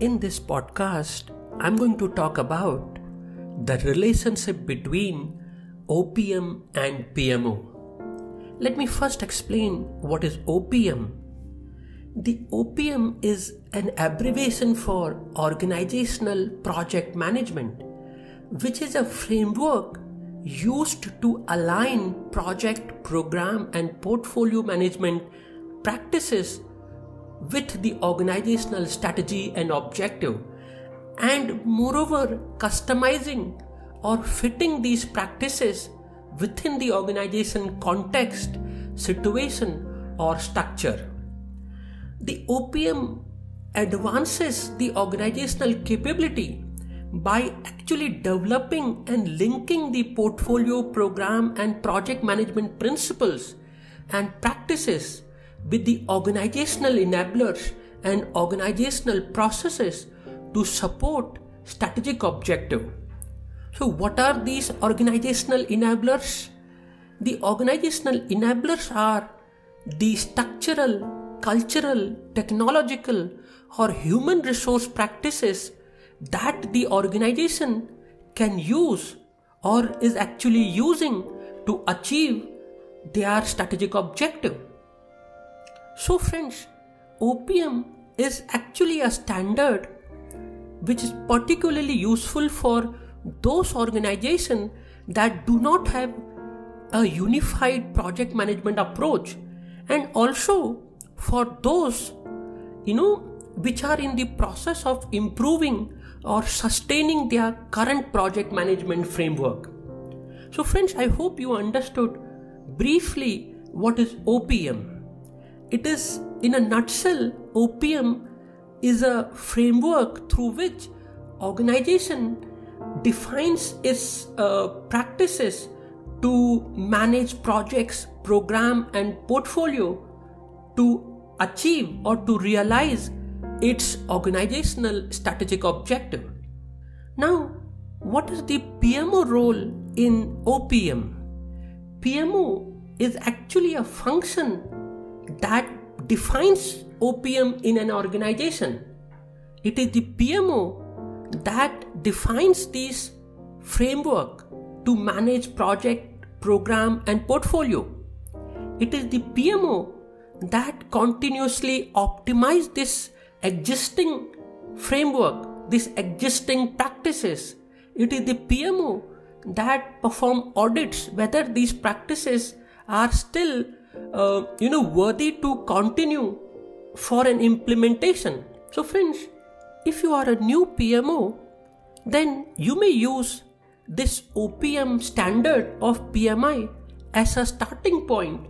In this podcast, I'm going to talk about the relationship between OPM and PMO. Let me first explain what is OPM. The OPM is an abbreviation for Organizational Project Management, which is a framework used to align project, program, and portfolio management practices with the organizational strategy and objective, and moreover, customizing or fitting these practices within the organization context, situation, or structure. The OPM advances the organizational capability by actually developing and linking the portfolio program and project management principles and practices with the organizational enablers and organizational processes to support strategic objective so what are these organizational enablers the organizational enablers are the structural cultural technological or human resource practices that the organization can use or is actually using to achieve their strategic objective. So, friends, OPM is actually a standard which is particularly useful for those organizations that do not have a unified project management approach and also for those you know which are in the process of improving or sustaining their current project management framework. So, friends, I hope you understood briefly what is OPM. It is, in a nutshell, OPM is a framework through which organization defines its uh, practices to manage projects, program, and portfolio to achieve or to realize its organizational strategic objective. Now, what is the PMO role in OPM? PMO is actually a function that defines OPM in an organization. It is the PMO that defines this framework to manage project, program, and portfolio. It is the PMO that continuously optimize this existing framework, these existing practices. It is the PMO that perform audits whether these practices are still, uh, you know, worthy to continue for an implementation. So, friends, if you are a new PMO, then you may use this OPM standard of PMI as a starting point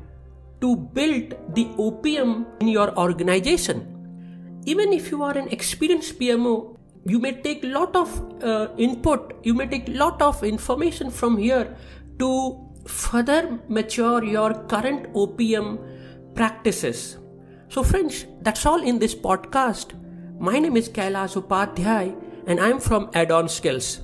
to build the OPM in your organization even if you are an experienced pmo you may take lot of uh, input you may take lot of information from here to further mature your current opm practices. So friends that's all in this podcast. My name is kailash upadhyay and i'm from add-on skills